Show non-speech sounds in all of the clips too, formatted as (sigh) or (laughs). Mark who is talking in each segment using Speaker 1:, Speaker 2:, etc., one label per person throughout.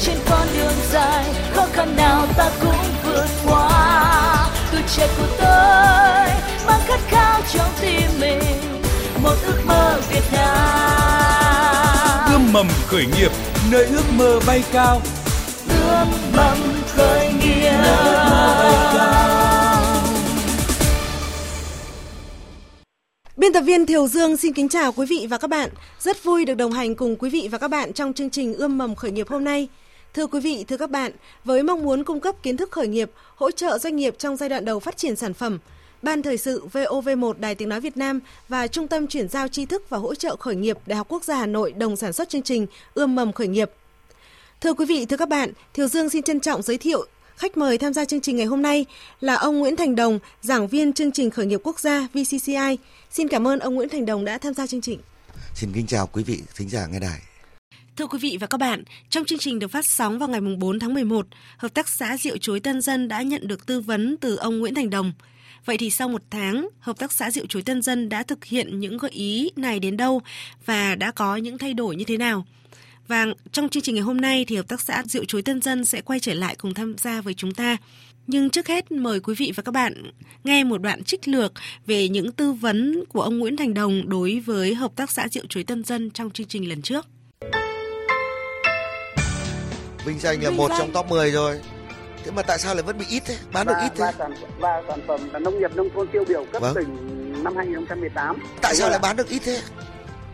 Speaker 1: trên con đường dài khó khăn nào ta cũng vượt qua. Tuổi trẻ của tôi mang khát khao trong tim mình một ước mơ Việt Nam.
Speaker 2: Ươm mầm khởi nghiệp nơi ước mơ bay cao.
Speaker 1: Ươm mầm khởi nghiệp.
Speaker 3: Biên tập viên Thiều Dương xin kính chào quý vị và các bạn. Rất vui được đồng hành cùng quý vị và các bạn trong chương trình Ươm mầm khởi nghiệp hôm nay. Thưa quý vị, thưa các bạn, với mong muốn cung cấp kiến thức khởi nghiệp, hỗ trợ doanh nghiệp trong giai đoạn đầu phát triển sản phẩm, Ban Thời sự VOV1 Đài Tiếng Nói Việt Nam và Trung tâm Chuyển giao tri thức và hỗ trợ khởi nghiệp Đại học Quốc gia Hà Nội đồng sản xuất chương trình Ươm mầm khởi nghiệp. Thưa quý vị, thưa các bạn, Thiều Dương xin trân trọng giới thiệu Khách mời tham gia chương trình ngày hôm nay là ông Nguyễn Thành Đồng, giảng viên chương trình khởi nghiệp quốc gia VCCI. Xin cảm ơn ông Nguyễn Thành Đồng đã tham gia chương trình.
Speaker 4: Xin kính chào quý vị thính giả nghe đài.
Speaker 3: Thưa quý vị và các bạn, trong chương trình được phát sóng vào ngày 4 tháng 11, Hợp tác xã Rượu Chuối Tân Dân đã nhận được tư vấn từ ông Nguyễn Thành Đồng. Vậy thì sau một tháng, Hợp tác xã Rượu Chuối Tân Dân đã thực hiện những gợi ý này đến đâu và đã có những thay đổi như thế nào? Và trong chương trình ngày hôm nay thì Hợp tác xã Rượu Chuối Tân Dân sẽ quay trở lại cùng tham gia với chúng ta. Nhưng trước hết mời quý vị và các bạn nghe một đoạn trích lược về những tư vấn của ông Nguyễn Thành Đồng đối với Hợp tác xã Rượu Chuối Tân Dân trong chương trình lần trước.
Speaker 4: Vinh Danh là một trong top 10 rồi. Thế mà tại sao lại vẫn bị ít thế? Bán
Speaker 5: và,
Speaker 4: được ít thế?
Speaker 5: Và sản, và sản phẩm là nông nghiệp nông thôn tiêu biểu cấp
Speaker 4: Vâng.
Speaker 5: tỉnh năm 2018.
Speaker 4: Tại sao lại bán được ít thế?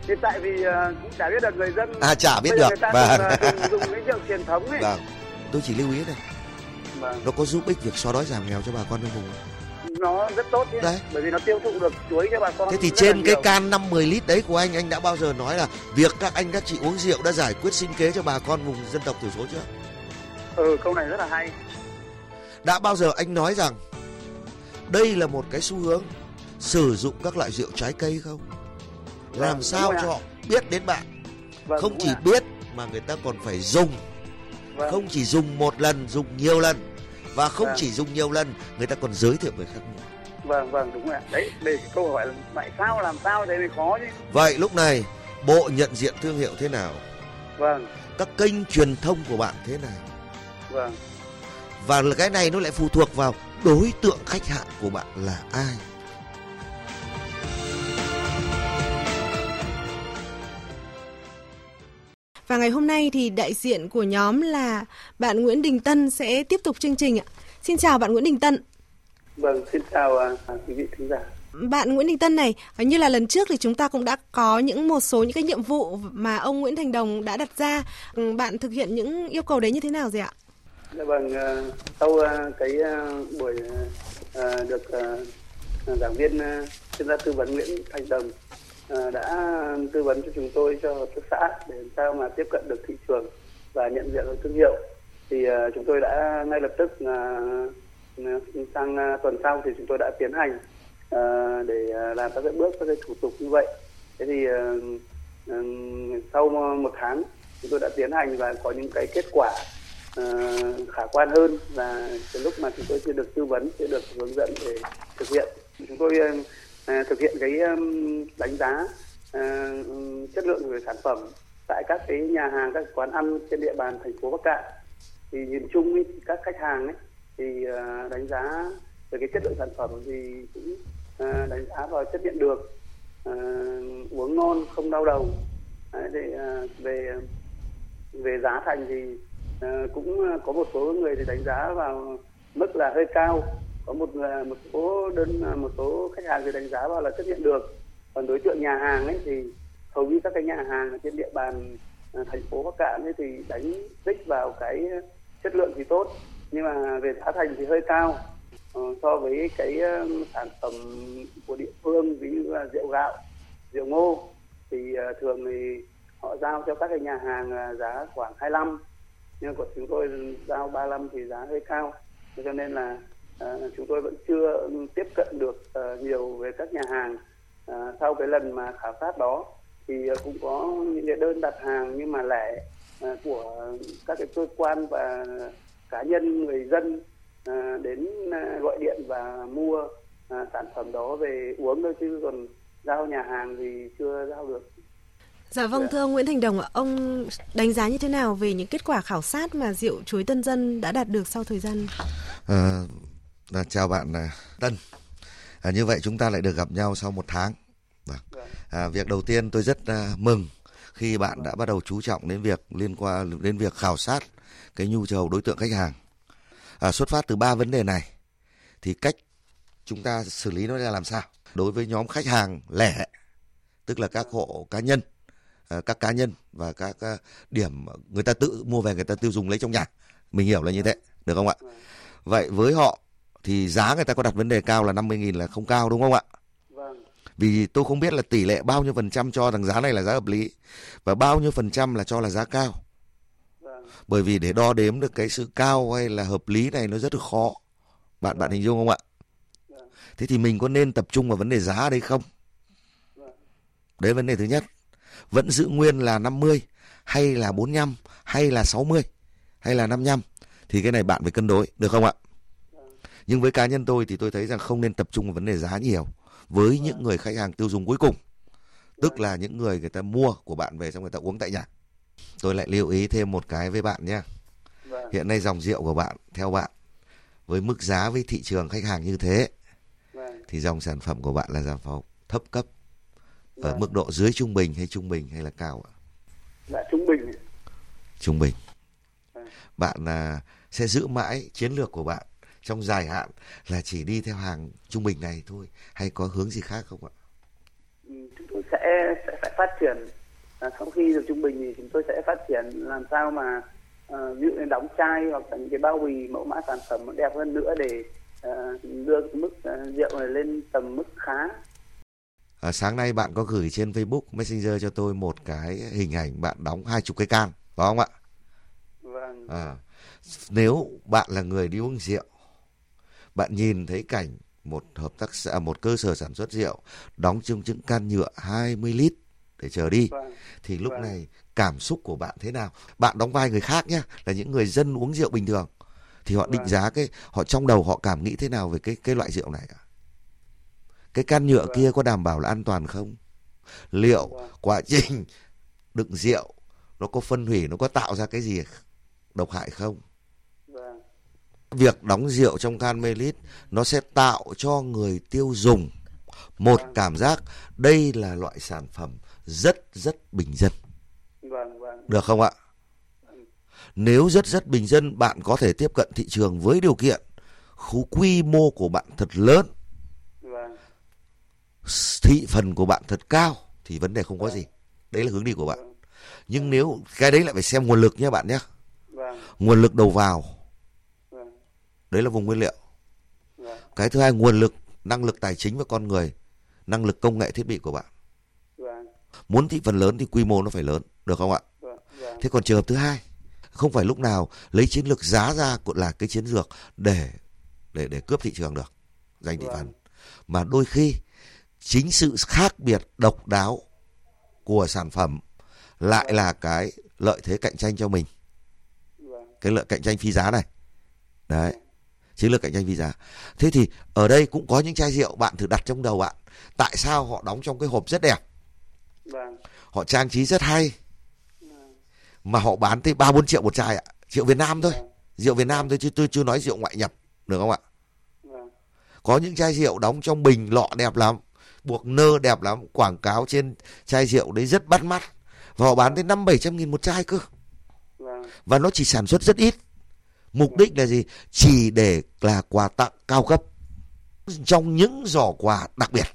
Speaker 5: Thì tại vì ờ, cũng chả biết được người dân
Speaker 4: À chả biết được.
Speaker 5: người ta
Speaker 4: Vâng.
Speaker 5: dùng, ờ, dùng, dùng cái rượu truyền thống ấy.
Speaker 4: Vâng. Tôi chỉ lưu ý này,
Speaker 5: Vâng.
Speaker 4: nó có giúp ích việc xóa đói giảm nghèo cho bà con trong vùng.
Speaker 5: Nó rất tốt chứ.
Speaker 4: Đấy.
Speaker 5: Bởi vì nó tiêu thụ được chuối cho bà con.
Speaker 4: Thế thì trên cái can 5 10 lít đấy của anh anh đã bao giờ nói là việc các anh các chị uống rượu đã giải quyết sinh kế cho bà con vùng dân tộc thiểu số chưa?
Speaker 5: Ừ câu này rất là hay.
Speaker 4: Đã bao giờ anh nói rằng đây là một cái xu hướng sử dụng các loại rượu trái cây không? Làm
Speaker 5: Vâng,
Speaker 4: sao
Speaker 5: đúng rồi
Speaker 4: cho họ biết đến bạn
Speaker 5: Vâng,
Speaker 4: không chỉ
Speaker 5: ạ.
Speaker 4: biết mà người ta còn phải dùng
Speaker 5: Vâng.
Speaker 4: không chỉ dùng một lần dùng nhiều lần và không
Speaker 5: Vâng.
Speaker 4: chỉ dùng nhiều lần người ta còn giới thiệu người khác mua
Speaker 5: Vâng vâng đúng rồi ạ. Đấy, để cái câu hỏi là tại sao làm sao thế mới khó chứ.
Speaker 4: vậy lúc này bộ nhận diện thương hiệu thế nào
Speaker 5: Vâng
Speaker 4: các kênh truyền thông của bạn thế nào
Speaker 5: vâng.
Speaker 4: và cái này nó lại phụ thuộc vào đối tượng khách hàng của bạn là ai
Speaker 3: Và ngày hôm nay thì đại diện của nhóm là bạn Nguyễn Đình Tân sẽ tiếp tục chương trình ạ. Xin chào bạn Nguyễn Đình Tân.
Speaker 5: Vâng xin chào à, quý vị thính giả.
Speaker 3: Bạn Nguyễn Đình Tân này, như là lần trước thì chúng ta cũng đã có những một số những cái nhiệm vụ mà ông Nguyễn Thành Đồng đã đặt ra. Ừ, Bạn thực hiện những yêu cầu đấy như thế nào rồi ạ?
Speaker 5: Dạ vâng, ờ, sau ờ, cái ờ, buổi được giảng viên chuyên gia tư vấn Nguyễn Thành Đồng À, đã tư vấn cho chúng tôi, cho hợp tác xã để làm sao mà tiếp cận được thị trường và nhận diện được thương hiệu. Thì à, chúng tôi đã ngay lập tức là sang à, tuần sau thì chúng tôi đã tiến hành để làm các cái bước, các cái thủ tục như vậy. Thế thì ừ, sau một tháng chúng tôi đã tiến hành và có những cái kết quả khả quan hơn và từ lúc mà chúng tôi chưa được tư vấn, chưa được hướng dẫn để thực hiện. Chúng tôi à, thực hiện cái um, đánh giá ờ, chất lượng của sản phẩm tại các cái nhà hàng các quán ăn trên địa bàn thành phố Bắc Cạn. Thì nhìn chung ý, các khách hàng ấy thì ờ, đánh giá về cái chất lượng sản phẩm thì cũng ờ, đánh giá vào chất lượng được. Ờ, uống ngon không đau đầu. Đấy, để ờ, về về giá thành thì ờ, cũng có một số người thì đánh giá vào mức là hơi cao có một à, một số đơn à, một số khách hàng thì đánh giá vào là chất lượng được. Còn đối tượng nhà hàng ấy thì hầu như các cái nhà hàng ở trên địa bàn à, thành phố Bắc Cạn ấy thì đánh tích vào cái chất lượng thì tốt, nhưng mà về giá thành thì hơi cao. Ờ, so với cái sản phẩm của địa phương ví như là rượu gạo, rượu ngô thì thường thì họ giao cho các cái nhà hàng giá khoảng 25 nhưng của chúng tôi giao 35 thì giá hơi cao. Cho nên là ờ, chúng tôi vẫn chưa tiếp cận được ờ, nhiều về các nhà hàng Ờ, sau cái lần mà khảo sát đó. Thì cũng có những cái đơn đặt hàng nhưng mà lẻ ờ, của các cái cơ quan và cá nhân người dân ờ, đến ờ, gọi điện và mua ờ, sản phẩm đó về uống thôi chứ còn giao nhà hàng thì chưa giao được.
Speaker 3: Dạ vâng thưa ông Nguyễn Thành Đồng ạ, ông đánh giá như thế nào về những kết quả khảo sát mà rượu chuối Tân Dân đã đạt được sau thời gian?
Speaker 4: À, à, chào bạn à, Tân. À, như vậy chúng ta lại được gặp nhau sau một tháng. Vâng. À, việc đầu tiên tôi rất à, mừng khi bạn đã bắt đầu chú trọng đến việc liên quan đến việc khảo sát cái nhu cầu đối tượng khách hàng. À, xuất phát từ ba vấn đề này thì cách chúng ta xử lý nó ra làm sao? Đối với nhóm khách hàng lẻ, tức là các hộ cá nhân, à, các cá nhân và các à, điểm người ta tự mua về người ta tiêu dùng lấy trong nhà. Mình hiểu là như thế, được không ạ? Vậy với họ thì giá người ta có đặt vấn đề cao là 50.000 là không cao đúng không ạ?
Speaker 5: Vâng.
Speaker 4: Vì tôi không biết là tỷ lệ bao nhiêu phần trăm cho rằng giá này là giá hợp lý và bao nhiêu phần trăm là cho là giá cao.
Speaker 5: Vâng.
Speaker 4: Bởi vì để đo đếm được cái sự cao hay là hợp lý này nó rất là khó. Bạn bạn hình dung không ạ?
Speaker 5: Vâng.
Speaker 4: Thế thì mình có nên tập trung vào vấn đề giá ở đây không?
Speaker 5: Vâng.
Speaker 4: Đấy vấn đề thứ nhất. Vẫn giữ nguyên là 50 hay là 45 hay là 60 hay là 55 thì cái này bạn phải cân đối được không ạ? Nhưng với cá nhân tôi thì tôi thấy rằng không nên tập trung vào vấn đề giá nhiều với những người khách hàng tiêu dùng cuối cùng. Tức là những người người ta mua của bạn về xong người ta uống tại nhà. Tôi lại lưu ý thêm một cái với bạn nhé.
Speaker 5: Vâng.
Speaker 4: Hiện nay dòng rượu của bạn theo bạn với mức giá với thị trường khách hàng như thế
Speaker 5: Vâng.
Speaker 4: thì dòng sản phẩm của bạn là sản phẩm thấp cấp ở
Speaker 5: Vâng.
Speaker 4: mức độ dưới trung bình hay trung bình hay là cao ạ?
Speaker 5: Dạ trung bình.
Speaker 4: Trung bình.
Speaker 5: Vâng.
Speaker 4: Bạn à, sẽ giữ mãi chiến lược của bạn trong dài hạn là chỉ đi theo hàng trung bình này thôi hay có hướng gì khác không ạ?
Speaker 5: Ừ, Chúng tôi sẽ sẽ phải phát triển à, sau khi được trung bình thì chúng tôi sẽ phát triển làm sao mà à, ví dụ như đóng chai hoặc là những cái bao bì mẫu mã sản phẩm đẹp hơn nữa để à, đưa cái mức à, rượu này lên tầm mức khá.
Speaker 4: À, sáng nay bạn có gửi trên Facebook Messenger cho tôi một cái hình ảnh bạn đóng hai chục cái can, có không ạ?
Speaker 5: Vâng.
Speaker 4: À, nếu bạn là người đi uống rượu, bạn nhìn thấy cảnh một hợp tác xã, một cơ sở sản xuất rượu đóng trong những can nhựa 20 lít để chờ đi,
Speaker 5: Vâng.
Speaker 4: thì lúc
Speaker 5: Vâng.
Speaker 4: này cảm xúc của bạn thế nào? Bạn đóng vai người khác nhé, là những người dân uống rượu bình thường, thì họ định
Speaker 5: Vâng.
Speaker 4: giá cái, họ trong đầu họ cảm nghĩ thế nào về cái cái loại rượu này ạ? Cái can nhựa
Speaker 5: Vâng.
Speaker 4: kia có đảm bảo là an toàn không? Liệu
Speaker 5: Vâng.
Speaker 4: quá trình đựng rượu nó có phân hủy, nó có tạo ra cái gì độc hại không? Việc đóng rượu trong can mê lít nó sẽ tạo cho người tiêu dùng một cảm giác đây là loại sản phẩm rất rất bình dân
Speaker 5: Vâng. Vâng.
Speaker 4: được không ạ nếu rất rất bình dân bạn có thể tiếp cận thị trường với điều kiện khu quy mô của bạn thật lớn
Speaker 5: Vâng.
Speaker 4: thị phần của bạn thật cao thì vấn đề không có gì đấy là hướng đi của bạn nhưng nếu cái đấy lại phải xem nguồn lực nhé bạn nhé nguồn lực đầu vào đấy là vùng nguyên liệu
Speaker 5: yeah.
Speaker 4: cái thứ hai, nguồn lực, năng lực tài chính và con người, năng lực công nghệ thiết bị của bạn
Speaker 5: yeah.
Speaker 4: muốn thị phần lớn thì quy mô nó phải lớn, được không ạ
Speaker 5: yeah.
Speaker 4: Thế còn trường hợp thứ hai, không phải lúc nào lấy chiến lược giá ra cũng là cái chiến lược để để để cướp thị trường được, giành thị phần mà đôi khi, chính sự khác biệt độc đáo của sản phẩm lại là cái lợi thế cạnh tranh cho mình cái lợi cạnh tranh phi giá này đấy chiến lược cạnh tranh giá thế thì ở đây cũng có những chai rượu bạn thử đặt trong đầu bạn. Tại sao họ đóng trong cái hộp rất đẹp?
Speaker 5: Vâng.
Speaker 4: họ trang trí rất hay. Mà họ bán tới ba bốn triệu một chai ạ. Rượu Việt Nam thôi. Rượu Việt Nam thôi chứ tôi chưa nói rượu ngoại nhập được không ạ?
Speaker 5: Vâng.
Speaker 4: có những chai rượu đóng trong bình lọ đẹp lắm buộc nơ đẹp lắm quảng cáo trên chai rượu đấy rất bắt mắt. Và họ bán tới năm bảy trăm nghìn một chai cơ.
Speaker 5: Vâng.
Speaker 4: và nó chỉ sản xuất rất ít mục đích là gì? Chỉ để là quà tặng cao cấp trong những giỏ quà đặc biệt.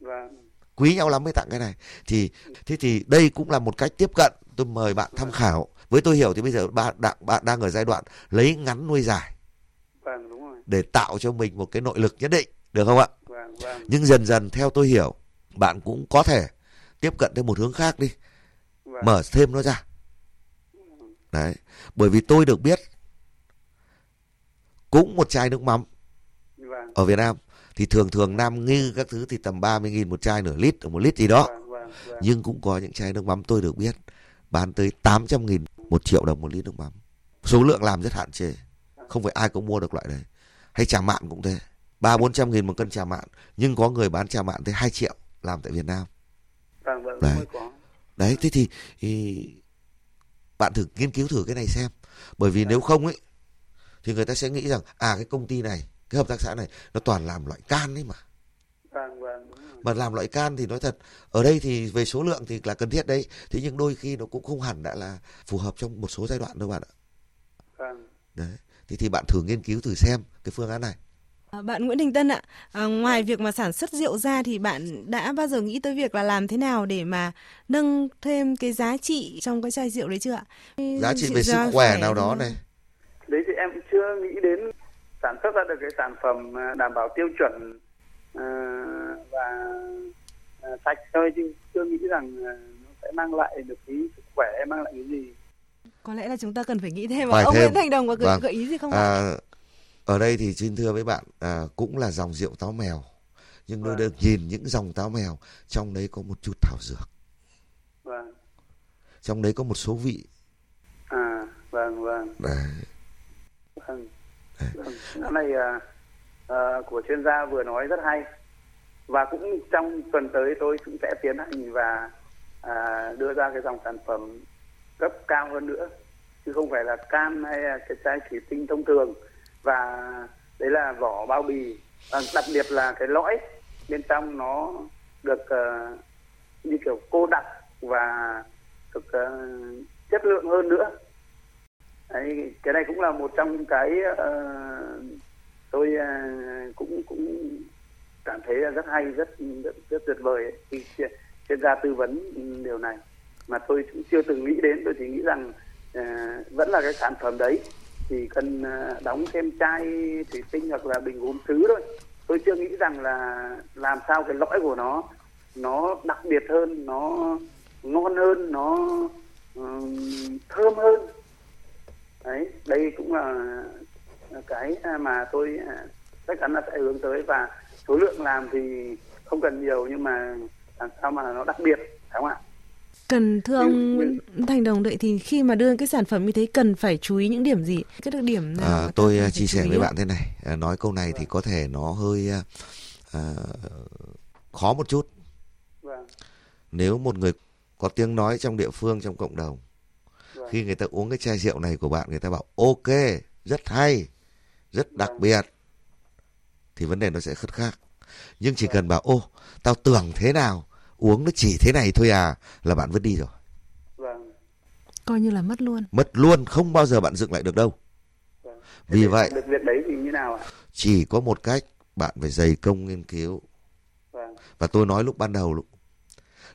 Speaker 5: Vâng.
Speaker 4: quý nhau lắm mới tặng cái này. Thì thế thì đây cũng là một cách tiếp cận. Tôi mời bạn tham khảo. Với tôi hiểu thì bây giờ bạn đang, bạn đang ở giai đoạn lấy ngắn nuôi dài.
Speaker 5: Vâng.
Speaker 4: Để tạo cho mình một cái nội lực nhất định được không ạ?
Speaker 5: Vâng.
Speaker 4: Nhưng dần dần theo tôi hiểu bạn cũng có thể tiếp cận theo một hướng khác đi. Mở thêm nó ra. Đấy. Bởi vì tôi được biết cũng một chai nước mắm
Speaker 5: Vâng.
Speaker 4: ở Việt Nam thì thường thường Nam Ngư các thứ thì tầm 30.000 một chai nửa lít một lít gì đó
Speaker 5: Vâng. Vâng. Vâng.
Speaker 4: nhưng cũng có những chai nước mắm tôi được biết bán tới 800.000 một triệu đồng một lít nước mắm số lượng làm rất hạn chế không phải ai cũng mua được loại đấy hay trà mạn cũng thế ba bốn trăm nghìn một cân trà mạn nhưng có người bán trà mạn tới 2 triệu làm tại Việt Nam
Speaker 5: Vâng. Vâng.
Speaker 4: Đấy. Đấy thế thì, thì bạn thử nghiên cứu thử cái này xem bởi vì nếu không ấy thì người ta sẽ nghĩ rằng à cái công ty này cái hợp tác xã này nó toàn làm loại can đấy mà.
Speaker 5: Vâng vâng
Speaker 4: mà làm loại can thì nói thật ở đây thì về số lượng thì là cần thiết đấy thế nhưng đôi khi nó cũng không hẳn đã là phù hợp trong một số giai đoạn đâu bạn ạ.
Speaker 5: Vâng.
Speaker 4: Đấy thì thì bạn thử nghiên cứu thử xem cái phương án này.
Speaker 3: À, Bạn Nguyễn Đình Tân ạ, à, ngoài việc mà sản xuất rượu ra thì bạn đã bao giờ nghĩ tới việc là làm thế nào để mà nâng thêm cái giá trị trong cái chai rượu đấy chưa ạ?
Speaker 4: giá trị về sức khỏe nào đó này
Speaker 3: không?
Speaker 5: đấy thì em chưa nghĩ đến sản xuất ra được cái sản phẩm à, đảm bảo tiêu chuẩn à, và à, sạch thôi chứ chưa nghĩ rằng nó sẽ mang lại được cái sức khỏe mang lại cái gì
Speaker 3: Có lẽ là chúng ta cần phải nghĩ thêm.
Speaker 4: Phải
Speaker 3: Ông
Speaker 4: thêm.
Speaker 3: Nguyễn Thành Đồng có gợi,
Speaker 4: Vâng.
Speaker 3: gợi ý gì không ạ?
Speaker 4: à, ở đây thì xin thưa với bạn à, cũng là dòng rượu táo mèo nhưng tôi
Speaker 5: Vâng.
Speaker 4: được nhìn những dòng táo mèo trong đấy có một chút thảo dược
Speaker 5: vâng
Speaker 4: trong đấy có một số vị
Speaker 5: à vâng vâng
Speaker 4: đấy
Speaker 5: vâng. Vâng. Cái này à, à, của chuyên gia vừa nói rất hay. Và cũng trong tuần tới tôi cũng sẽ tiến hành và à, đưa ra cái dòng sản phẩm cấp cao hơn nữa. Chứ không phải là can hay là cái chai thủy tinh thông thường. Và đấy là vỏ bao bì. Và đặc biệt là cái lõi bên trong nó được ờ, như kiểu cô đặc và được ờ, chất lượng hơn nữa đấy, cái này cũng là một trong những cái uh, tôi uh, cũng cũng cảm thấy là rất hay rất rất, rất tuyệt vời ấy, khi chuyên- gia tư vấn điều này. Mà tôi cũng chưa từng nghĩ đến tôi chỉ nghĩ rằng uh, vẫn là cái sản phẩm đấy chỉ cần uh, đóng thêm chai thủy tinh hoặc là bình gốm sứ thôi. Tôi chưa nghĩ rằng là làm sao cái lõi của nó nó đặc biệt hơn nó ngon hơn nó ừm, thơm hơn đấy đây cũng là cái mà tôi à, chắc chắn là sẽ hướng tới và số lượng làm thì không cần nhiều nhưng mà làm sao mà nó đặc biệt phải không ạ
Speaker 3: Cần thưa ông Thành Đồng vậy thì khi mà đưa cái sản phẩm như thế cần phải chú ý những điểm gì? Cái đặc điểm nào
Speaker 4: À, tôi à, chia sẻ với bạn thế này, à, nói câu này thì có thể nó hơi à, khó một chút.
Speaker 5: vâng
Speaker 4: Nếu một người có tiếng nói trong địa phương trong cộng đồng,
Speaker 5: vâng
Speaker 4: khi người ta uống cái chai rượu này của bạn, người ta bảo ok, rất hay, rất đặc biệt, thì vấn đề nó sẽ khất khác. Nhưng chỉ cần bảo ô, tao tưởng thế nào, uống nó chỉ thế này thôi à, là bạn vứt đi rồi.
Speaker 5: vâng
Speaker 3: Coi như là mất luôn.
Speaker 4: Mất luôn, không bao giờ bạn dựng lại được đâu.
Speaker 5: vâng
Speaker 4: Vì vậy,
Speaker 5: làm được việc đấy thì như nào ạ
Speaker 4: chỉ có một cách, bạn phải dày công nghiên cứu,
Speaker 5: vâng
Speaker 4: Và tôi nói lúc ban đầu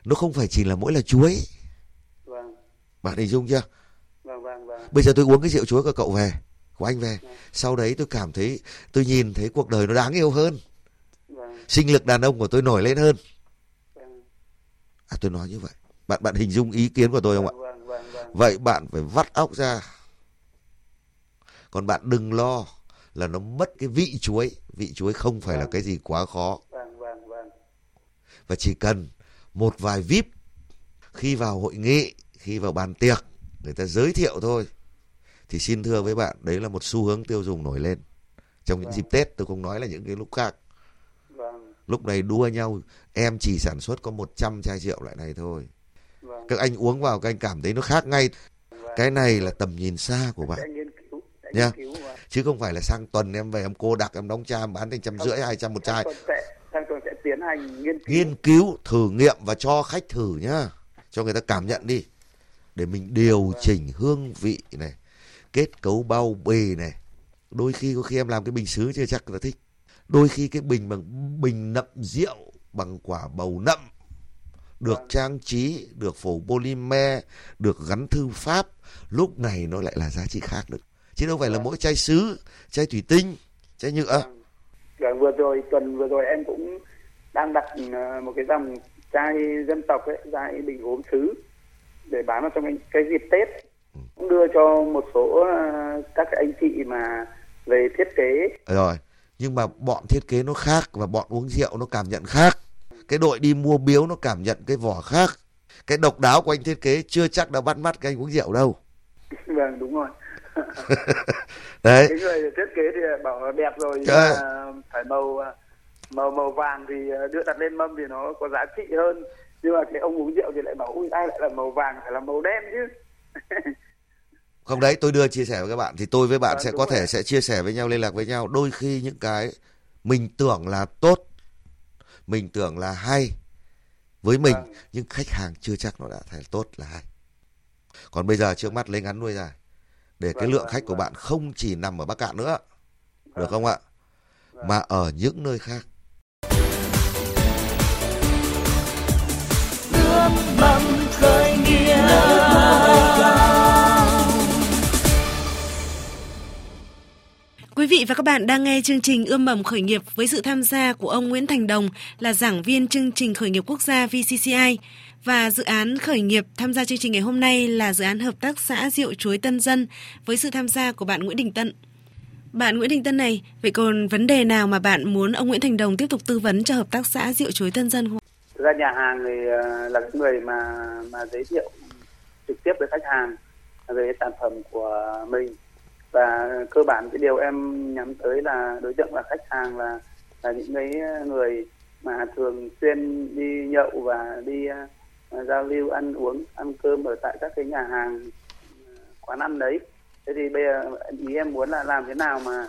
Speaker 4: nó không phải chỉ là mỗi là chuối.
Speaker 5: vâng
Speaker 4: Bạn hình dung chưa?
Speaker 5: Vâng vâng
Speaker 4: Bây giờ tôi uống cái rượu chuối của cậu về, của anh về. Sau đấy tôi cảm thấy tôi nhìn thấy cuộc đời nó đáng yêu hơn.
Speaker 5: vâng
Speaker 4: Sinh lực đàn ông của tôi nổi lên hơn.
Speaker 5: vâng
Speaker 4: À tôi nói như vậy. Bạn bạn hình dung ý kiến của tôi không ạ?
Speaker 5: vâng vâng vâng
Speaker 4: Vậy bạn phải vắt óc ra. Còn bạn đừng lo là nó mất cái vị chuối. Vị chuối không phải là cái gì quá khó. và chỉ cần một vài vip khi vào hội nghị khi vào bàn tiệc người ta giới thiệu thôi. Thì xin thưa với bạn đấy là một xu hướng tiêu dùng nổi lên. Trong những
Speaker 5: Vâng.
Speaker 4: dịp tết tôi không nói là những cái lúc khác.
Speaker 5: Vâng.
Speaker 4: Lúc này đua nhau em chỉ sản xuất có 100 chai rượu loại này thôi.
Speaker 5: Vâng.
Speaker 4: Các anh uống vào các anh cảm thấy nó khác ngay.
Speaker 5: Vâng.
Speaker 4: cái này là tầm nhìn xa của bạn. Nha. chứ không phải là sang tuần em về em cô đặc em đóng chai em bán thành trăm rưỡi hai trăm một chai.
Speaker 5: sang tuần sẽ sang tuần sẽ tiến hành nghiên cứu.
Speaker 4: Nghiên cứu thử nghiệm và cho khách thử nhá. Cho người ta cảm nhận đi để mình điều chỉnh hương vị này kết cấu bao bì này. Đôi khi có khi em làm cái bình sứ chưa chắc là thích. Đôi khi cái bình bằng bình nậm rượu bằng quả bầu nậm được trang trí được phủ polymer được gắn thư pháp lúc này nó lại là giá trị khác được. Chứ đâu phải là mỗi chai sứ chai thủy tinh chai nhựa.
Speaker 5: Vâng. Vừa rồi tuần vừa rồi em cũng đang đặt ờ, một cái dòng chai dân tộc ấy, chai bình gốm sứ để bán vào trong cái, dịp Tết.
Speaker 4: Ừ.
Speaker 5: Cũng đưa cho một số ờ, các anh chị mà về thiết kế.
Speaker 4: rồi nhưng mà bọn thiết kế nó khác và bọn uống rượu nó cảm nhận khác cái đội đi mua biếu nó cảm nhận cái vỏ khác cái độc đáo của anh thiết kế chưa chắc đã bắt mắt cái anh uống rượu đâu (laughs)
Speaker 5: vâng, đúng rồi. (laughs)
Speaker 4: đấy
Speaker 5: Cái người thiết kế thì bảo đẹp rồi mà phải màu ờ, màu màu vàng thì ờ, đưa đặt lên mâm thì nó có giá trị hơn. Nhưng mà cái ông uống rượu thì lại bảo ui ai lại là màu vàng phải là màu đen chứ? (laughs)
Speaker 4: Không đấy tôi đưa chia sẻ với các bạn. Thì tôi với bạn
Speaker 5: Vâng,
Speaker 4: sẽ có
Speaker 5: rồi.
Speaker 4: thể sẽ chia sẻ với nhau liên lạc với nhau. Đôi khi những cái mình tưởng là tốt mình tưởng là hay với mình
Speaker 5: Vâng.
Speaker 4: nhưng khách hàng chưa chắc nó đã thành tốt là hay. Còn bây giờ trước mắt lấy ngắn nuôi dài để cái
Speaker 5: Vâng,
Speaker 4: lượng
Speaker 5: vâng,
Speaker 4: khách của
Speaker 5: vâng.
Speaker 4: bạn không chỉ nằm ở Bắc Cạn nữa được không ạ? Mà ở những nơi khác
Speaker 1: mầm khởi nghĩa
Speaker 3: Quý vị và các bạn đang nghe chương trình Ươm mầm khởi nghiệp với sự tham gia của ông Nguyễn Thành Đồng là giảng viên chương trình khởi nghiệp quốc gia VCCI và dự án khởi nghiệp tham gia chương trình ngày hôm nay là dự án hợp tác xã rượu chuối Tân Dân với sự tham gia của bạn Nguyễn Đình Tân. Bạn Nguyễn Đình Tân này, vậy còn vấn đề nào mà bạn muốn ông Nguyễn Thành Đồng tiếp tục tư vấn cho hợp tác xã rượu chuối Tân Dân không?
Speaker 5: Thực ra nhà hàng thì ờ, là cái người mà mà giới thiệu trực tiếp với khách hàng về sản phẩm của mình. Và cơ bản cái điều em nhắm tới là đối tượng là khách hàng là là những cái người mà thường xuyên đi nhậu và đi uh, giao lưu ăn uống ăn cơm ở tại các cái nhà hàng ờ, quán ăn đấy. Thế thì bây giờ ý em muốn là làm thế nào mà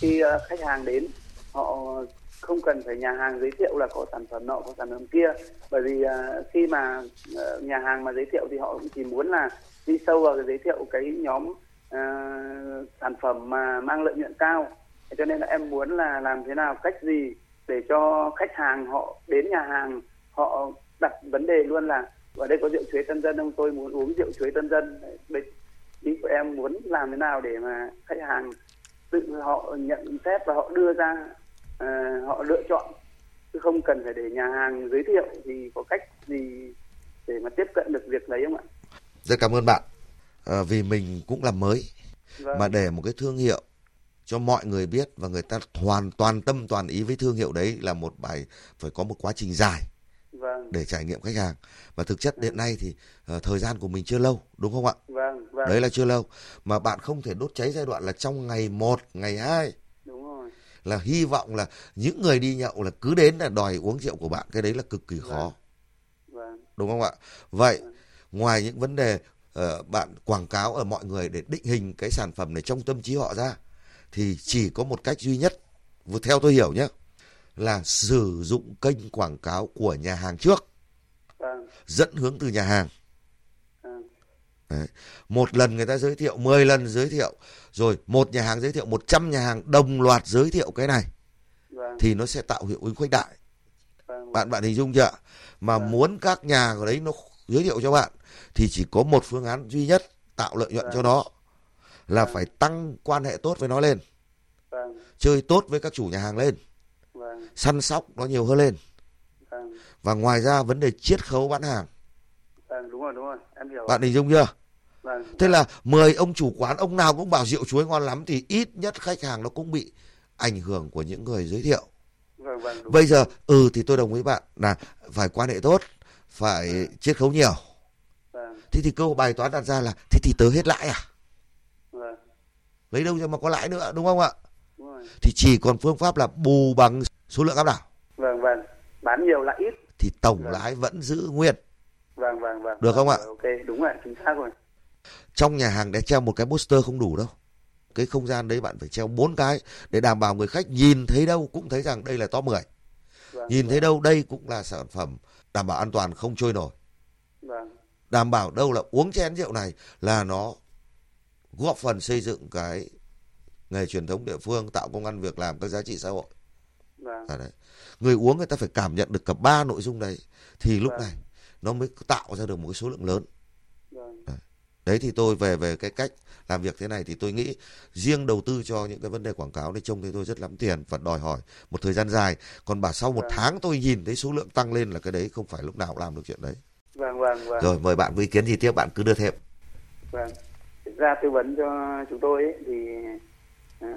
Speaker 5: khi uh, khách hàng đến họ không cần phải nhà hàng giới thiệu là có sản phẩm nọ có sản phẩm kia. Bởi vì uh, khi mà uh, nhà hàng mà giới thiệu thì họ cũng chỉ muốn là đi sâu vào giới thiệu cái nhóm uh, sản phẩm mà mang lợi nhuận cao. Cho nên là em muốn là làm thế nào cách gì để cho khách hàng họ đến nhà hàng họ đặt vấn đề luôn là ở đây có rượu chuối tân dân không? Tôi muốn uống rượu chuối tân dân. Đấy, ý của em muốn làm thế nào để mà khách hàng tự họ nhận xét và họ đưa ra ờ, họ lựa chọn chứ không cần phải để nhà hàng giới thiệu thì có cách gì để mà tiếp cận được việc đấy không ạ?
Speaker 4: rất cảm ơn bạn. Ờ, vì mình cũng làm mới
Speaker 5: Vâng,
Speaker 4: mà để một cái thương hiệu cho mọi người biết và người ta hoàn toàn tâm toàn ý với thương hiệu đấy là một bài phải có một quá trình dài
Speaker 5: vâng,
Speaker 4: để trải nghiệm khách hàng. Và thực chất hiện nay thì ờ, thời gian của mình chưa lâu đúng không ạ?
Speaker 5: Vâng, vâng,
Speaker 4: đấy là chưa lâu. Mà bạn không thể đốt cháy giai đoạn là trong ngày một ngày hai.
Speaker 5: đúng rồi,
Speaker 4: là hy vọng là những người đi nhậu là cứ đến là đòi uống rượu của bạn. Cái đấy là cực kỳ khó.
Speaker 5: Vâng,
Speaker 4: đúng không ạ? Vậy ngoài những vấn đề ờ, bạn quảng cáo ở mọi người để định hình cái sản phẩm này trong tâm trí họ ra thì chỉ có một cách duy nhất vừa theo tôi hiểu nhé là sử dụng kênh quảng cáo của nhà hàng trước.
Speaker 5: Vâng,
Speaker 4: dẫn hướng từ nhà hàng.
Speaker 5: vâng,
Speaker 4: Đấy. một lần người ta giới thiệu 10 lần giới thiệu. Rồi một nhà hàng giới thiệu 100 nhà hàng đồng loạt giới thiệu cái này.
Speaker 5: Vâng,
Speaker 4: thì nó sẽ tạo hiệu ứng khuếch đại.
Speaker 5: Vâng,
Speaker 4: bạn bạn hình dung chưa? Mà
Speaker 5: Vâng.
Speaker 4: muốn các nhà ở đấy nó giới thiệu cho bạn thì chỉ có một phương án duy nhất tạo lợi nhuận
Speaker 5: Vâng.
Speaker 4: cho nó là
Speaker 5: Vâng.
Speaker 4: phải tăng quan hệ tốt với nó lên.
Speaker 5: Vâng,
Speaker 4: chơi tốt với các chủ nhà hàng lên.
Speaker 5: Vâng,
Speaker 4: săn sóc nó nhiều hơn lên.
Speaker 5: Vâng,
Speaker 4: và ngoài ra vấn đề chiết khấu bán hàng
Speaker 5: vâng, đúng rồi, đúng rồi, em hiểu.
Speaker 4: bạn hình dung chưa?
Speaker 5: Vâng,
Speaker 4: thế là 10 ông chủ quán ông nào cũng bảo rượu chuối ngon lắm thì ít nhất khách hàng nó cũng bị ảnh hưởng của những người giới thiệu.
Speaker 5: Vâng, vâng, đúng.
Speaker 4: bây giờ ừ thì tôi đồng ý bạn là phải quan hệ tốt phải chiết khấu nhiều.
Speaker 5: Vâng,
Speaker 4: thế thì câu bài toán đặt ra là thế thì tớ hết lãi à?
Speaker 5: Vâng,
Speaker 4: lấy đâu ra mà có lãi nữa đúng không ạ?
Speaker 5: Đúng rồi.
Speaker 4: thì chỉ còn phương pháp là bù bằng số lượng áp đảo.
Speaker 5: Vâng, vâng, bán nhiều lại ít.
Speaker 4: thì tổng
Speaker 5: Vâng.
Speaker 4: lãi vẫn giữ nguyên
Speaker 5: Vâng, vâng, vâng.
Speaker 4: Được không ạ?
Speaker 5: Ok, đúng rồi, chính xác rồi.
Speaker 4: trong nhà hàng để treo một cái poster không đủ đâu cái không gian đấy bạn phải treo bốn cái để đảm bảo người khách nhìn thấy đâu cũng thấy rằng đây là top 10
Speaker 5: Vâng,
Speaker 4: nhìn thấy đâu đây cũng là sản phẩm đảm bảo an toàn không trôi nổi
Speaker 5: Vâng,
Speaker 4: đảm bảo đâu là uống chén rượu này là nó góp phần xây dựng cái nghề truyền thống địa phương tạo công ăn việc làm các giá trị xã hội
Speaker 5: vâng,
Speaker 4: à đấy. người uống người ta phải cảm nhận được cả ba nội dung đấy thì lúc
Speaker 5: Vâng.
Speaker 4: này nó mới tạo ra được một cái số lượng lớn
Speaker 5: vâng,
Speaker 4: đấy thì tôi về về cái cách làm việc thế này thì tôi nghĩ riêng đầu tư cho những cái vấn đề quảng cáo này trông thấy tôi rất lắm tiền và đòi hỏi một thời gian dài còn bảo sau một
Speaker 5: Vâng.
Speaker 4: tháng tôi nhìn thấy số lượng tăng lên là cái đấy không phải lúc nào cũng làm được chuyện đấy
Speaker 5: vâng, vâng, vâng.
Speaker 4: rồi mời bạn có ý kiến gì tiếp bạn cứ đưa thêm
Speaker 5: Vâng. Ra tư vấn cho chúng tôi ấy, thì à,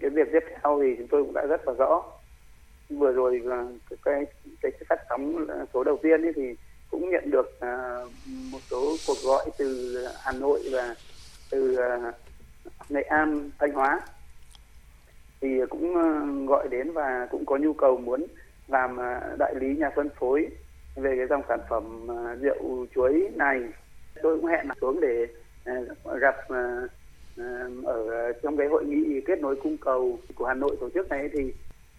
Speaker 5: cái việc tiếp theo thì chúng tôi cũng đã rất là rõ. Vừa rồi là cái cái, cái, cái phát sóng số đầu tiên ấy thì cũng nhận được uh, một số cuộc gọi từ Hà Nội và từ uh, Nghệ An, Thanh Hóa. Thì cũng uh, gọi đến và cũng có nhu cầu muốn làm uh, đại lý nhà phân phối về cái dòng sản phẩm uh, rượu chuối này. Tôi cũng hẹn xuống để uh, gặp uh, uh, ở trong cái hội nghị kết nối cung cầu của Hà Nội tổ chức này thì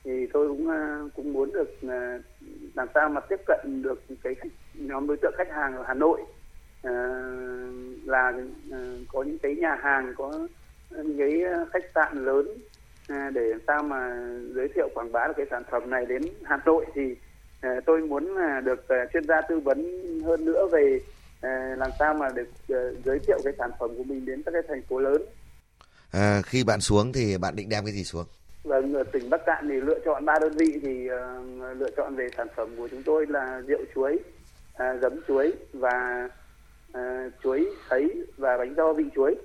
Speaker 5: thì tôi cũng cũng muốn được làm sao mà tiếp cận được cái nhóm đối tượng khách hàng ở Hà Nội uh, là uh, có những cái nhà hàng có những cái khách sạn lớn uh, để làm sao mà giới thiệu quảng bá được cái sản phẩm này đến Hà Nội thì uh, tôi muốn uh, được uh, chuyên gia tư vấn hơn nữa về uh, làm sao mà được uh, giới thiệu cái sản phẩm của mình đến các cái thành phố lớn.
Speaker 4: À, khi bạn xuống thì bạn định đem cái gì xuống?
Speaker 5: Vâng, ở tỉnh Bắc Cạn thì lựa chọn ba đơn vị thì uh, lựa chọn về sản phẩm của chúng tôi là rượu chuối, uh, giấm chuối và uh, chuối sấy và bánh do vị chuối.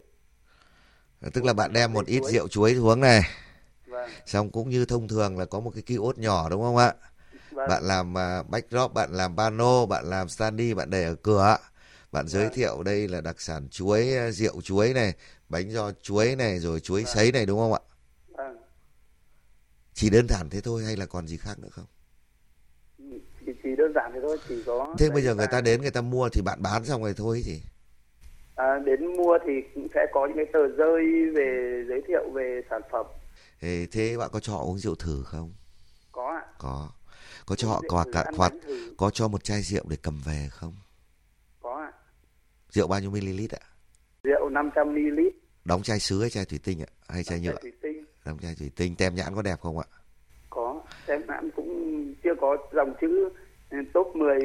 Speaker 4: Tức là bạn đem một ít rượu chuối xuống này.
Speaker 5: Vâng.
Speaker 4: Xong cũng như thông thường là có một cái kiosk nhỏ đúng không ạ?
Speaker 5: Vâng.
Speaker 4: Bạn làm uh, backdrop, bạn làm pano, bạn làm standee, bạn để ở cửa. Bạn giới
Speaker 5: Vâng.
Speaker 4: thiệu đây là đặc sản chuối, uh, rượu chuối này, bánh do chuối này, rồi chuối sấy này đúng không ạ?
Speaker 5: Vâng.
Speaker 4: Chỉ đơn giản thế thôi hay là còn gì khác nữa không?
Speaker 5: Chỉ, chỉ đơn giản thế thôi, chỉ có.
Speaker 4: Thế bây giờ người ta đến người ta mua thì bạn bán xong rồi thôi gì?
Speaker 5: À, đến mua thì cũng sẽ có những cái tờ rơi về giới thiệu về sản phẩm.
Speaker 4: Thế, thế bạn có cho họ uống rượu thử không?
Speaker 5: Có ạ.
Speaker 4: Có. Có cho họ quà cả
Speaker 5: thử.
Speaker 4: có cho một chai rượu để cầm về không?
Speaker 5: Có ạ.
Speaker 4: Rượu bao nhiêu ml ạ?
Speaker 5: Rượu 500 ml.
Speaker 4: Đóng chai sứ hay chai thủy tinh ạ? Hay chai nhựa?
Speaker 5: Thủy tinh.
Speaker 4: Đóng chai thủy tinh, tem nhãn có đẹp không ạ?
Speaker 5: Có. Tem nhãn cũng chưa có dòng chữ top 10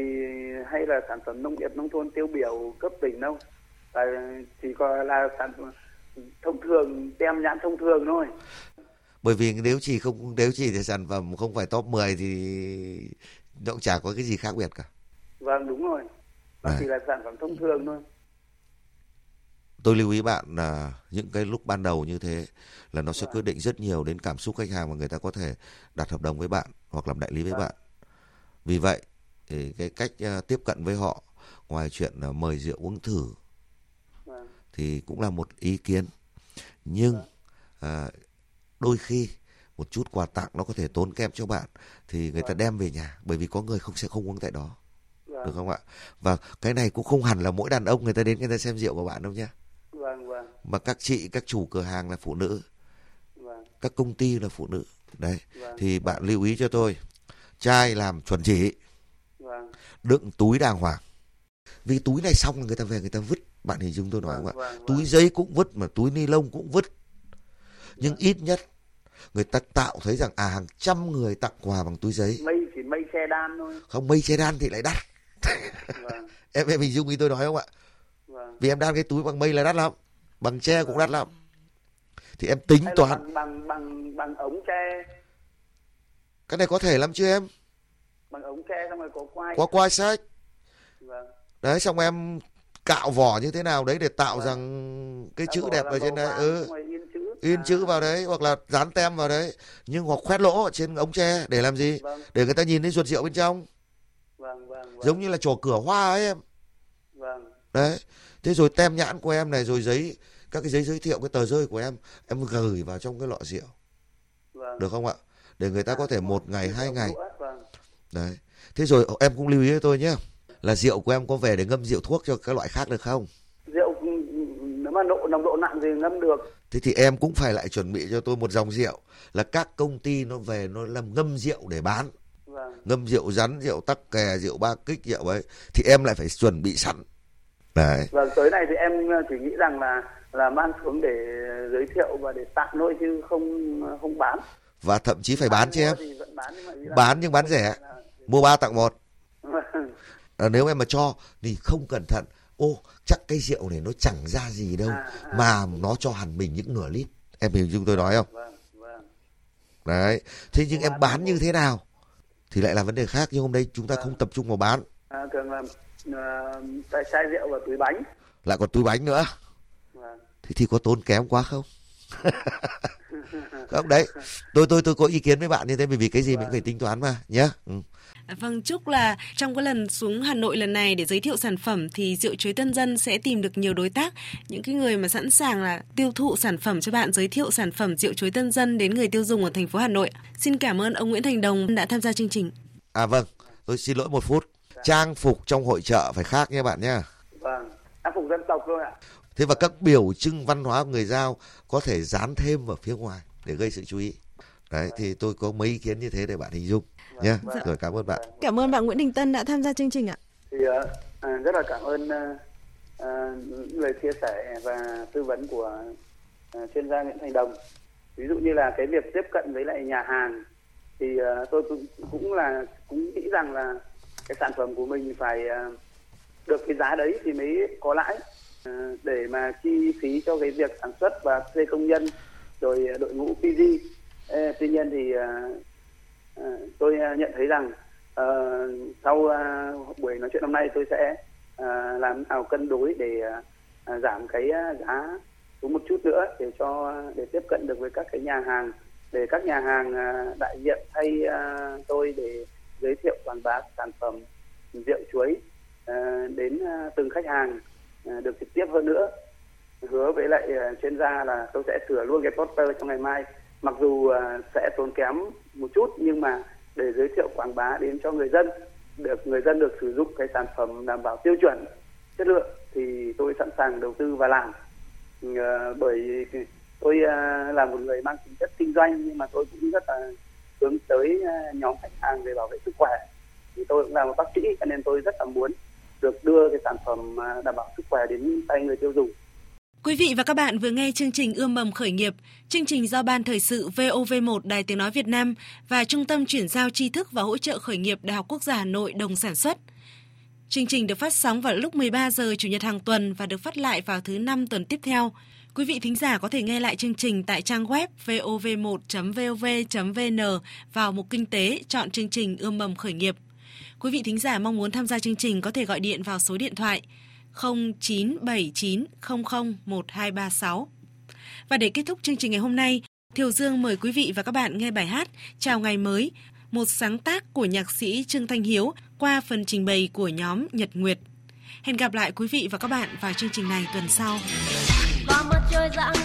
Speaker 5: hay là sản phẩm nông nghiệp nông thôn tiêu biểu cấp tỉnh đâu. Và chỉ có là sản phẩm thông thường, tem nhãn thông thường thôi.
Speaker 4: Bởi vì nếu chỉ không nếu chỉ thì sản phẩm không phải top 10 thì nó cũng chả có cái gì khác biệt cả.
Speaker 5: Vâng, đúng rồi. Nó
Speaker 4: Đấy.
Speaker 5: chỉ là sản phẩm thông thường thôi.
Speaker 4: Tôi lưu ý bạn là những cái lúc ban đầu như thế là nó sẽ quyết định rất nhiều đến cảm xúc khách hàng mà người ta có thể đặt hợp đồng với bạn hoặc làm đại lý với
Speaker 5: Vâng.
Speaker 4: bạn. Vì vậy thì cái cách à, tiếp cận với họ ngoài chuyện là mời rượu uống thử
Speaker 5: Vâng.
Speaker 4: thì cũng là một ý kiến nhưng à, đôi khi một chút quà tặng nó có thể tốn kém cho bạn thì người ta đem về nhà bởi vì có người không sẽ không uống tại đó
Speaker 5: Vâng.
Speaker 4: được không ạ và cái này cũng không hẳn là mỗi đàn ông người ta đến người ta xem rượu của bạn đâu nhé
Speaker 5: Vâng, vâng.
Speaker 4: mà các chị các chủ cửa hàng là phụ nữ
Speaker 5: Vâng.
Speaker 4: các công ty là phụ nữ đấy
Speaker 5: Vâng.
Speaker 4: thì bạn lưu ý cho tôi chai làm chuẩn chỉ
Speaker 5: Vâng.
Speaker 4: đựng túi đàng hoàng. Vì túi này xong là người ta về người ta vứt. Bạn hình dung tôi nói không ạ?
Speaker 5: Vâng, vâng,
Speaker 4: túi giấy cũng vứt mà túi ni lông cũng vứt. Nhưng ít nhất người ta tạo thấy rằng à hàng trăm người tặng quà bằng túi giấy.
Speaker 5: Mây chỉ mây che đan thôi.
Speaker 4: không mây che đan thì lại đắt.
Speaker 5: Vâng. (laughs)
Speaker 4: em em hình dung ý tôi nói không ạ?
Speaker 5: Vâng.
Speaker 4: vì em đan cái túi bằng mây là đắt lắm. Bằng tre cũng đắt lắm. Thì em tính
Speaker 5: Hay
Speaker 4: toán.
Speaker 5: bằng bằng bằng bằng ống tre,
Speaker 4: cái này có thể lắm chứ em
Speaker 5: bằng ống tre xong rồi có quai.
Speaker 4: có quai sách
Speaker 5: Vâng.
Speaker 4: đấy xong em cạo vỏ như thế nào đấy để tạo
Speaker 5: Vâng.
Speaker 4: rằng cái chữ đẹp ở trên đấy ừ
Speaker 5: in chữ.
Speaker 4: in
Speaker 5: À,
Speaker 4: chữ vào đấy hoặc là dán tem vào đấy nhưng hoặc khoét lỗ trên ống tre để làm gì
Speaker 5: Vâng.
Speaker 4: để người ta nhìn thấy ruột rượu bên trong
Speaker 5: Vâng vâng vâng.
Speaker 4: giống như là trò cửa hoa ấy em
Speaker 5: Vâng.
Speaker 4: đấy thế rồi tem nhãn của em này rồi giấy các cái giấy giới thiệu cái tờ rơi của em em gửi vào trong cái lọ rượu
Speaker 5: Vâng.
Speaker 4: được không ạ để người ta có thể một ngày hai ngày
Speaker 5: Vâng.
Speaker 4: Đấy. Thế rồi em cũng lưu ý với tôi nhé là rượu của em có về để ngâm rượu thuốc cho các loại khác được không?
Speaker 5: Rượu ừ, nếu mà độ nồng độ nặng thì ngâm được.
Speaker 4: thế thì em cũng phải lại chuẩn bị cho tôi một dòng rượu là các công ty nó về nó làm ngâm rượu để bán.
Speaker 5: Vâng.
Speaker 4: ngâm rượu rắn rượu tắc kè rượu ba kích rượu ấy thì em lại phải chuẩn bị sẵn. Đấy.
Speaker 5: Vâng, tới này thì em chỉ nghĩ rằng là là mang xuống để giới thiệu và để tặng thôi chứ không không bán.
Speaker 4: và thậm chí phải bán chứ em.
Speaker 5: bán nhưng
Speaker 4: bán nhưng bán rẻ.
Speaker 5: là-
Speaker 4: mua ba tặng một. À, nếu em mà cho thì không cẩn thận. Ô chắc cái rượu này nó chẳng ra gì đâu
Speaker 5: À, à.
Speaker 4: mà nó cho hẳn mình những nửa lít. Em hiểu chúng tôi nói không?
Speaker 5: Vâng, vâng.
Speaker 4: đấy. Thế nhưng em
Speaker 5: Bán
Speaker 4: như thế nào? Thì lại là vấn đề khác nhưng hôm nay chúng ta
Speaker 5: Vâng.
Speaker 4: không tập trung vào bán.
Speaker 5: À, thường là à, chai chai rượu và túi bánh.
Speaker 4: lại còn túi bánh nữa.
Speaker 5: Vâng.
Speaker 4: thì thì có tốn kém quá không (laughs) không đấy tôi tôi tôi có ý kiến với bạn như thế bởi vì cái gì mình phải tính toán mà nhé ừ.
Speaker 3: Vâng, chúc là trong cái lần xuống Hà Nội lần này để giới thiệu sản phẩm thì rượu chuối Tân Dân sẽ tìm được nhiều đối tác, những cái người mà sẵn sàng là tiêu thụ sản phẩm cho bạn, giới thiệu sản phẩm rượu chuối Tân Dân đến người tiêu dùng ở thành phố Hà Nội. Xin cảm ơn ông Nguyễn Thành Đồng đã tham gia chương trình.
Speaker 4: à vâng tôi xin lỗi một phút trang phục trong hội trợ phải khác nhé bạn nhé.
Speaker 5: Vâng, trang phục dân tộc luôn ạ.
Speaker 4: Thế và các biểu trưng văn hóa của người Giao có thể dán thêm vào phía ngoài để gây sự chú ý. Đấy thì tôi có mấy ý kiến như thế để bạn hình dung nhé.
Speaker 5: Vâng.
Speaker 4: Rồi cảm ơn bạn.
Speaker 3: Cảm ơn bạn Nguyễn Đình Tân đã tham gia chương trình ạ.
Speaker 5: Thì uh, rất là cảm ơn uh, uh, lời chia sẻ và tư vấn của uh, chuyên gia Nguyễn Thành Đồng. Ví dụ như là cái việc tiếp cận với lại nhà hàng thì uh, tôi cũng, cũng là cũng nghĩ rằng là cái sản phẩm của mình phải uh, được cái giá đấy thì mới có lãi À, để mà chi phí cho cái việc sản xuất và thuê công nhân, rồi à, đội ngũ PG. Tuy nhiên thì à, tôi nhận thấy rằng ờ, sau buổi nói chuyện hôm nay tôi sẽ làm nào cân đối để giảm cái giá xuống một chút nữa để cho để tiếp cận được với các cái nhà hàng, để các nhà hàng đại diện thay tôi để giới thiệu quảng bá sản phẩm rượu chuối đến từng khách hàng À, được trực tiếp hơn nữa. Hứa với lại à, chuyên gia là tôi sẽ sửa luôn cái poster trong ngày mai. Mặc dù à, sẽ tốn kém một chút, nhưng mà để giới thiệu quảng bá đến cho người dân, được, người dân được sử dụng cái sản phẩm đảm bảo tiêu chuẩn, chất lượng thì tôi sẵn sàng đầu tư và làm. Ừ, bởi tôi là một người mang tính chất kinh doanh, nhưng mà tôi cũng rất là hướng tới nhóm khách hàng về bảo vệ sức khỏe. Thì tôi cũng là một bác sĩ, cho nên tôi rất là muốn được đưa cái sản phẩm đảm bảo sức khỏe đến tay người tiêu dùng
Speaker 3: Quý vị và các bạn vừa nghe chương trình Ươm mầm khởi nghiệp, chương trình do Ban Thời sự VOV1 Đài Tiếng Nói Việt Nam và Trung tâm Chuyển giao tri thức và hỗ trợ khởi nghiệp Đại học Quốc gia Hà Nội đồng sản xuất. Chương trình được phát sóng vào lúc 13 giờ Chủ nhật hàng tuần và được phát lại vào thứ năm tuần tiếp theo. Quý vị thính giả có thể nghe lại chương trình tại trang web vov1.vov.vn vào mục kinh tế, chọn chương trình Ươm mầm khởi nghiệp. Quý vị thính giả mong muốn tham gia chương trình có thể gọi điện vào số điện thoại 0979001236. Và để kết thúc chương trình ngày hôm nay, Thiều Dương mời quý vị và các bạn nghe bài hát Chào ngày mới, một sáng tác của nhạc sĩ Trương Thanh Hiếu qua phần trình bày của nhóm Nhật Nguyệt. Hẹn gặp lại quý vị và các bạn vào chương trình này tuần sau.
Speaker 1: và mặt trời dạng